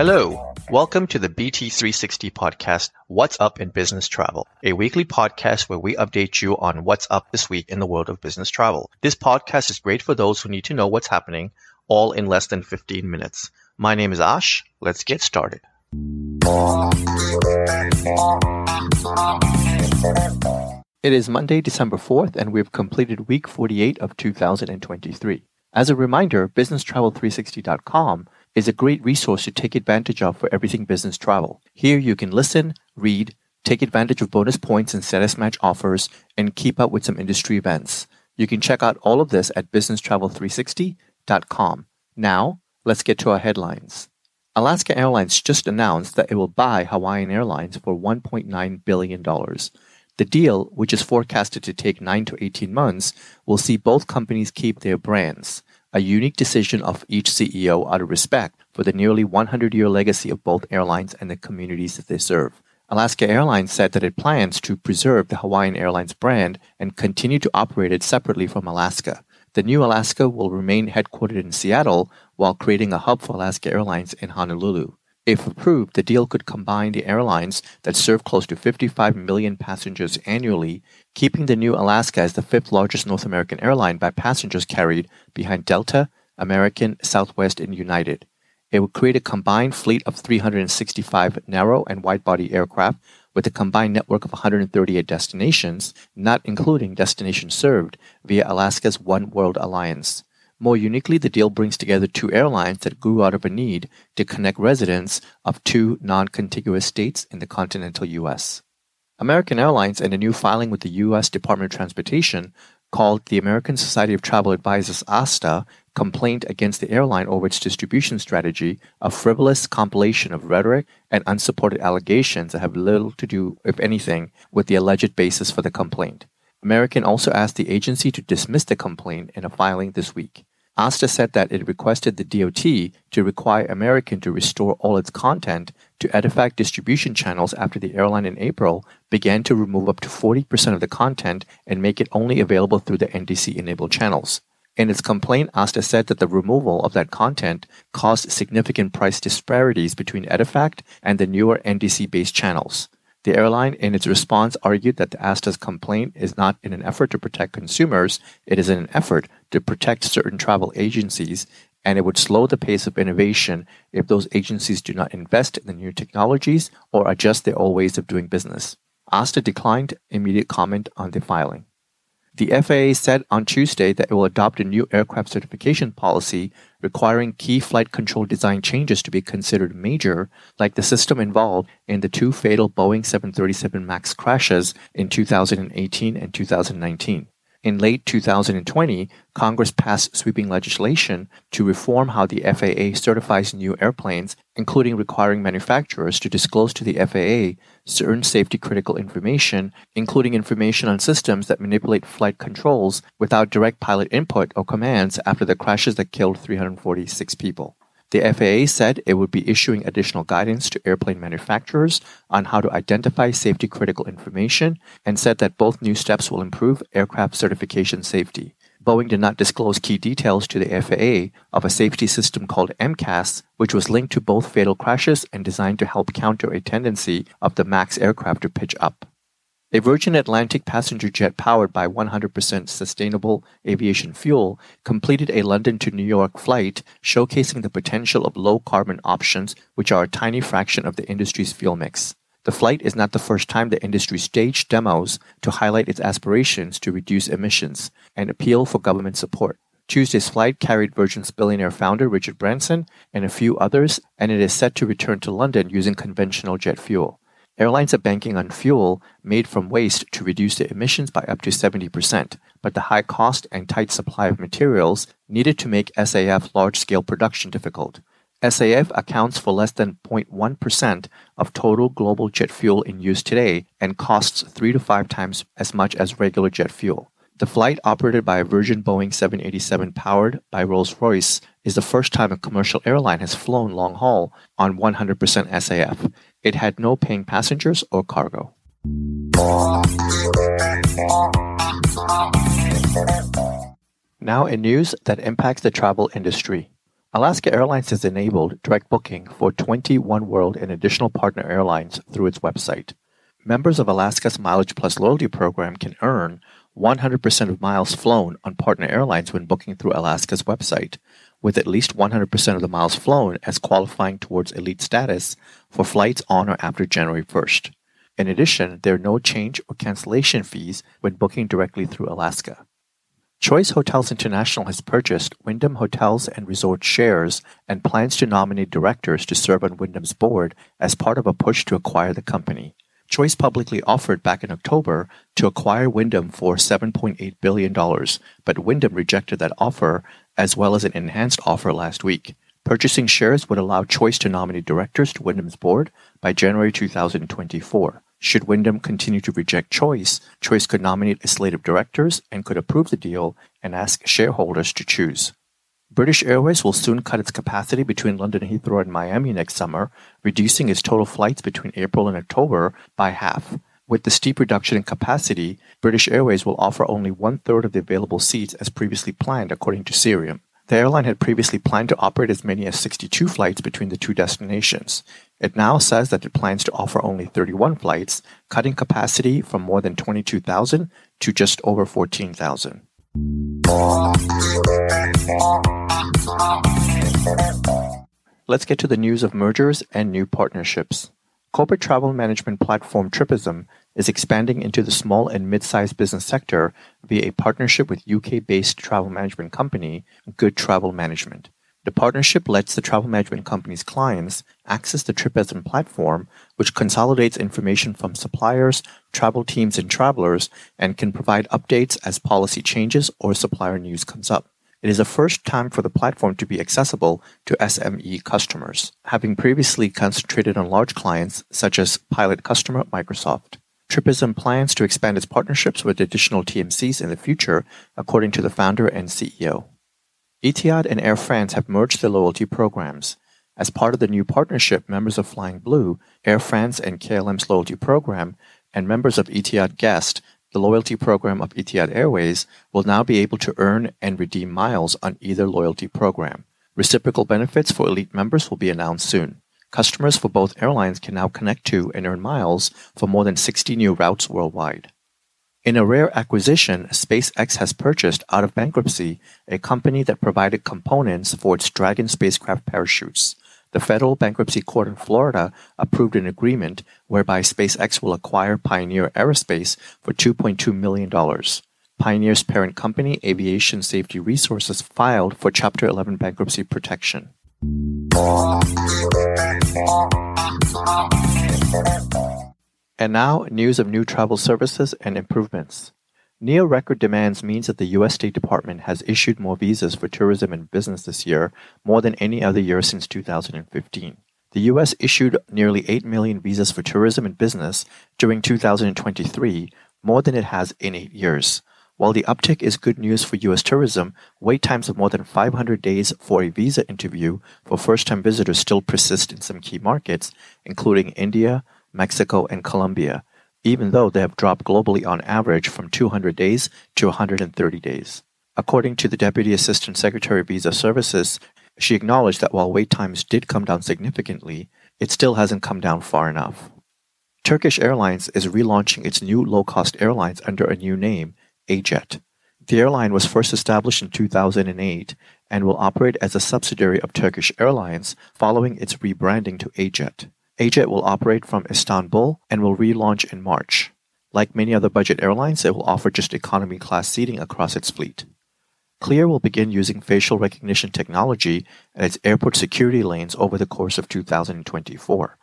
Hello, welcome to the BT360 podcast, What's Up in Business Travel, a weekly podcast where we update you on what's up this week in the world of business travel. This podcast is great for those who need to know what's happening, all in less than 15 minutes. My name is Ash. Let's get started. It is Monday, December 4th, and we've completed week 48 of 2023. As a reminder, BusinessTravel360.com is a great resource to take advantage of for everything business travel. Here you can listen, read, take advantage of bonus points and status match offers, and keep up with some industry events. You can check out all of this at businesstravel360.com. Now, let's get to our headlines. Alaska Airlines just announced that it will buy Hawaiian Airlines for $1.9 billion. The deal, which is forecasted to take 9 to 18 months, will see both companies keep their brands a unique decision of each CEO out of respect for the nearly 100 year legacy of both airlines and the communities that they serve. Alaska Airlines said that it plans to preserve the Hawaiian Airlines brand and continue to operate it separately from Alaska. The new Alaska will remain headquartered in Seattle while creating a hub for Alaska Airlines in Honolulu. If approved, the deal could combine the airlines that serve close to 55 million passengers annually, keeping the new Alaska as the fifth largest North American airline by passengers carried behind Delta, American, Southwest, and United. It would create a combined fleet of 365 narrow and wide body aircraft with a combined network of 138 destinations, not including destinations served via Alaska's One World Alliance. More uniquely, the deal brings together two airlines that grew out of a need to connect residents of two non contiguous states in the continental U.S. American Airlines, in a new filing with the U.S. Department of Transportation, called the American Society of Travel Advisors ASTA complaint against the airline over its distribution strategy a frivolous compilation of rhetoric and unsupported allegations that have little to do, if anything, with the alleged basis for the complaint. American also asked the agency to dismiss the complaint in a filing this week. ASTA said that it requested the DOT to require American to restore all its content to EDIFACT distribution channels after the airline in April began to remove up to 40% of the content and make it only available through the NDC enabled channels. In its complaint, ASTA said that the removal of that content caused significant price disparities between EDIFACT and the newer NDC based channels. The airline, in its response, argued that the ASTA's complaint is not in an effort to protect consumers, it is in an effort to protect certain travel agencies, and it would slow the pace of innovation if those agencies do not invest in the new technologies or adjust their old ways of doing business. ASTA declined immediate comment on the filing. The FAA said on Tuesday that it will adopt a new aircraft certification policy requiring key flight control design changes to be considered major, like the system involved in the two fatal Boeing 737 MAX crashes in 2018 and 2019. In late 2020, Congress passed sweeping legislation to reform how the FAA certifies new airplanes, including requiring manufacturers to disclose to the FAA certain safety critical information, including information on systems that manipulate flight controls without direct pilot input or commands after the crashes that killed 346 people. The FAA said it would be issuing additional guidance to airplane manufacturers on how to identify safety critical information and said that both new steps will improve aircraft certification safety. Boeing did not disclose key details to the FAA of a safety system called MCAS, which was linked to both fatal crashes and designed to help counter a tendency of the MAX aircraft to pitch up. A Virgin Atlantic passenger jet powered by 100% sustainable aviation fuel completed a London to New York flight, showcasing the potential of low carbon options, which are a tiny fraction of the industry's fuel mix. The flight is not the first time the industry staged demos to highlight its aspirations to reduce emissions and appeal for government support. Tuesday's flight carried Virgin's billionaire founder Richard Branson and a few others, and it is set to return to London using conventional jet fuel. Airlines are banking on fuel made from waste to reduce their emissions by up to 70%, but the high cost and tight supply of materials needed to make SAF large scale production difficult. SAF accounts for less than 0.1% of total global jet fuel in use today and costs three to five times as much as regular jet fuel. The flight, operated by a Virgin Boeing 787 powered by Rolls Royce, is the first time a commercial airline has flown long haul on 100% SAF. It had no paying passengers or cargo. Now, in news that impacts the travel industry. Alaska Airlines has enabled direct booking for 21 World and additional partner airlines through its website. Members of Alaska's Mileage Plus loyalty program can earn 100% of miles flown on partner airlines when booking through Alaska's website, with at least 100% of the miles flown as qualifying towards elite status for flights on or after January 1st. In addition, there are no change or cancellation fees when booking directly through Alaska. Choice Hotels International has purchased Wyndham Hotels and Resorts shares and plans to nominate directors to serve on Wyndham's board as part of a push to acquire the company. Choice publicly offered back in October to acquire Wyndham for $7.8 billion, but Wyndham rejected that offer as well as an enhanced offer last week. Purchasing shares would allow Choice to nominate directors to Wyndham's board by January 2024. Should Wyndham continue to reject Choice, Choice could nominate a slate of directors and could approve the deal and ask shareholders to choose. British Airways will soon cut its capacity between London Heathrow and Miami next summer, reducing its total flights between April and October by half. With the steep reduction in capacity, British Airways will offer only one third of the available seats as previously planned, according to Cirium. The airline had previously planned to operate as many as 62 flights between the two destinations. It now says that it plans to offer only 31 flights, cutting capacity from more than 22,000 to just over 14,000. Let's get to the news of mergers and new partnerships. Corporate travel management platform Tripism is expanding into the small and mid-sized business sector via a partnership with UK-based travel management company Good Travel Management. The partnership lets the travel management company's clients access the Tripism platform, which consolidates information from suppliers, travel teams, and travelers, and can provide updates as policy changes or supplier news comes up. It is the first time for the platform to be accessible to SME customers, having previously concentrated on large clients such as pilot customer Microsoft. Tripism plans to expand its partnerships with additional TMCs in the future, according to the founder and CEO. Etihad and Air France have merged their loyalty programs. As part of the new partnership, members of Flying Blue, Air France and KLM's loyalty program, and members of Etihad Guest, the loyalty program of Etihad Airways, will now be able to earn and redeem miles on either loyalty program. Reciprocal benefits for elite members will be announced soon. Customers for both airlines can now connect to and earn miles for more than 60 new routes worldwide. In a rare acquisition, SpaceX has purchased out of bankruptcy a company that provided components for its Dragon spacecraft parachutes. The federal bankruptcy court in Florida approved an agreement whereby SpaceX will acquire Pioneer Aerospace for $2.2 million. Pioneer's parent company, Aviation Safety Resources, filed for Chapter 11 bankruptcy protection. And now, news of new travel services and improvements. Near record demands means that the U.S. State Department has issued more visas for tourism and business this year, more than any other year since 2015. The U.S. issued nearly 8 million visas for tourism and business during 2023, more than it has in eight years. While the uptick is good news for U.S. tourism, wait times of more than 500 days for a visa interview for first time visitors still persist in some key markets, including India, Mexico, and Colombia, even though they have dropped globally on average from 200 days to 130 days. According to the Deputy Assistant Secretary of Visa Services, she acknowledged that while wait times did come down significantly, it still hasn't come down far enough. Turkish Airlines is relaunching its new low cost airlines under a new name, AJet. The airline was first established in 2008 and will operate as a subsidiary of Turkish Airlines following its rebranding to AJet. AJet will operate from Istanbul and will relaunch in March. Like many other budget airlines, it will offer just economy class seating across its fleet. Clear will begin using facial recognition technology at its airport security lanes over the course of 2024.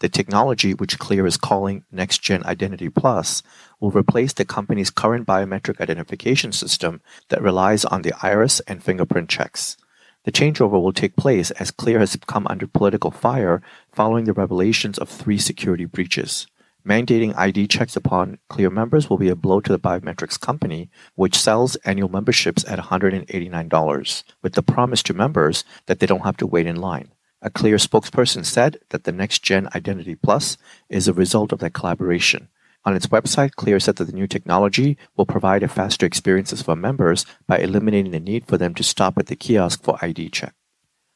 The technology, which Clear is calling Next Gen Identity Plus, will replace the company's current biometric identification system that relies on the iris and fingerprint checks. The changeover will take place as Clear has come under political fire following the revelations of three security breaches. Mandating ID checks upon Clear members will be a blow to the biometrics company, which sells annual memberships at $189, with the promise to members that they don't have to wait in line. A Clear spokesperson said that the next gen Identity Plus is a result of that collaboration. On its website, Clear said that the new technology will provide a faster experiences for members by eliminating the need for them to stop at the kiosk for ID check.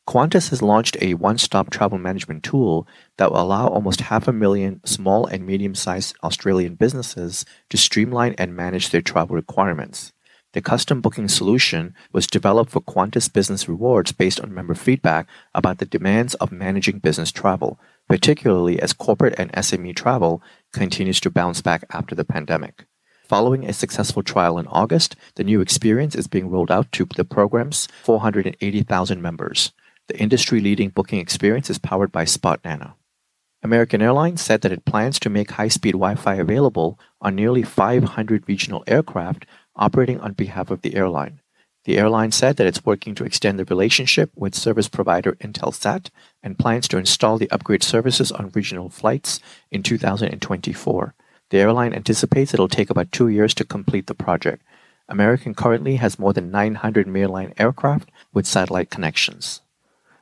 Qantas has launched a one-stop travel management tool that will allow almost half a million small and medium-sized Australian businesses to streamline and manage their travel requirements. The custom booking solution was developed for Qantas Business Rewards based on member feedback about the demands of managing business travel, particularly as corporate and SME travel continues to bounce back after the pandemic. Following a successful trial in August, the new experience is being rolled out to the program's 480,000 members. The industry leading booking experience is powered by Spotnana. American Airlines said that it plans to make high speed Wi Fi available on nearly 500 regional aircraft operating on behalf of the airline. The airline said that it's working to extend the relationship with service provider Intelsat and plans to install the upgrade services on regional flights in 2024. The airline anticipates it'll take about two years to complete the project. American currently has more than 900 mainline aircraft with satellite connections.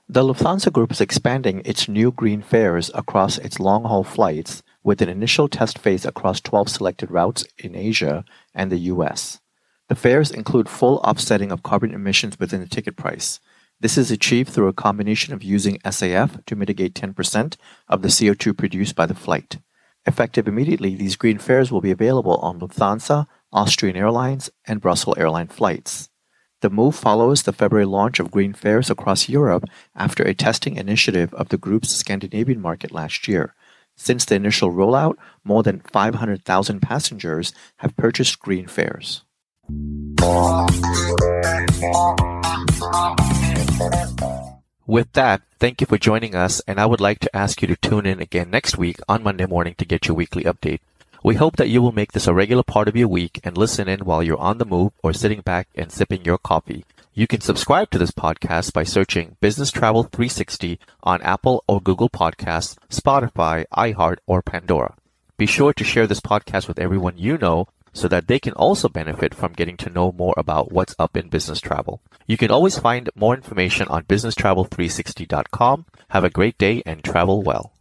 The Lufthansa Group is expanding its new green fares across its long haul flights with an initial test phase across 12 selected routes in Asia and the US. The fares include full offsetting of carbon emissions within the ticket price. This is achieved through a combination of using SAF to mitigate 10% of the CO2 produced by the flight. Effective immediately, these green fares will be available on Lufthansa, Austrian Airlines, and Brussels Airline flights. The move follows the February launch of green fares across Europe after a testing initiative of the group's Scandinavian market last year. Since the initial rollout, more than 500,000 passengers have purchased green fares. With that, thank you for joining us, and I would like to ask you to tune in again next week on Monday morning to get your weekly update. We hope that you will make this a regular part of your week and listen in while you're on the move or sitting back and sipping your coffee. You can subscribe to this podcast by searching Business Travel 360 on Apple or Google Podcasts, Spotify, iHeart, or Pandora. Be sure to share this podcast with everyone you know so that they can also benefit from getting to know more about what's up in business travel. You can always find more information on businesstravel360.com. Have a great day and travel well.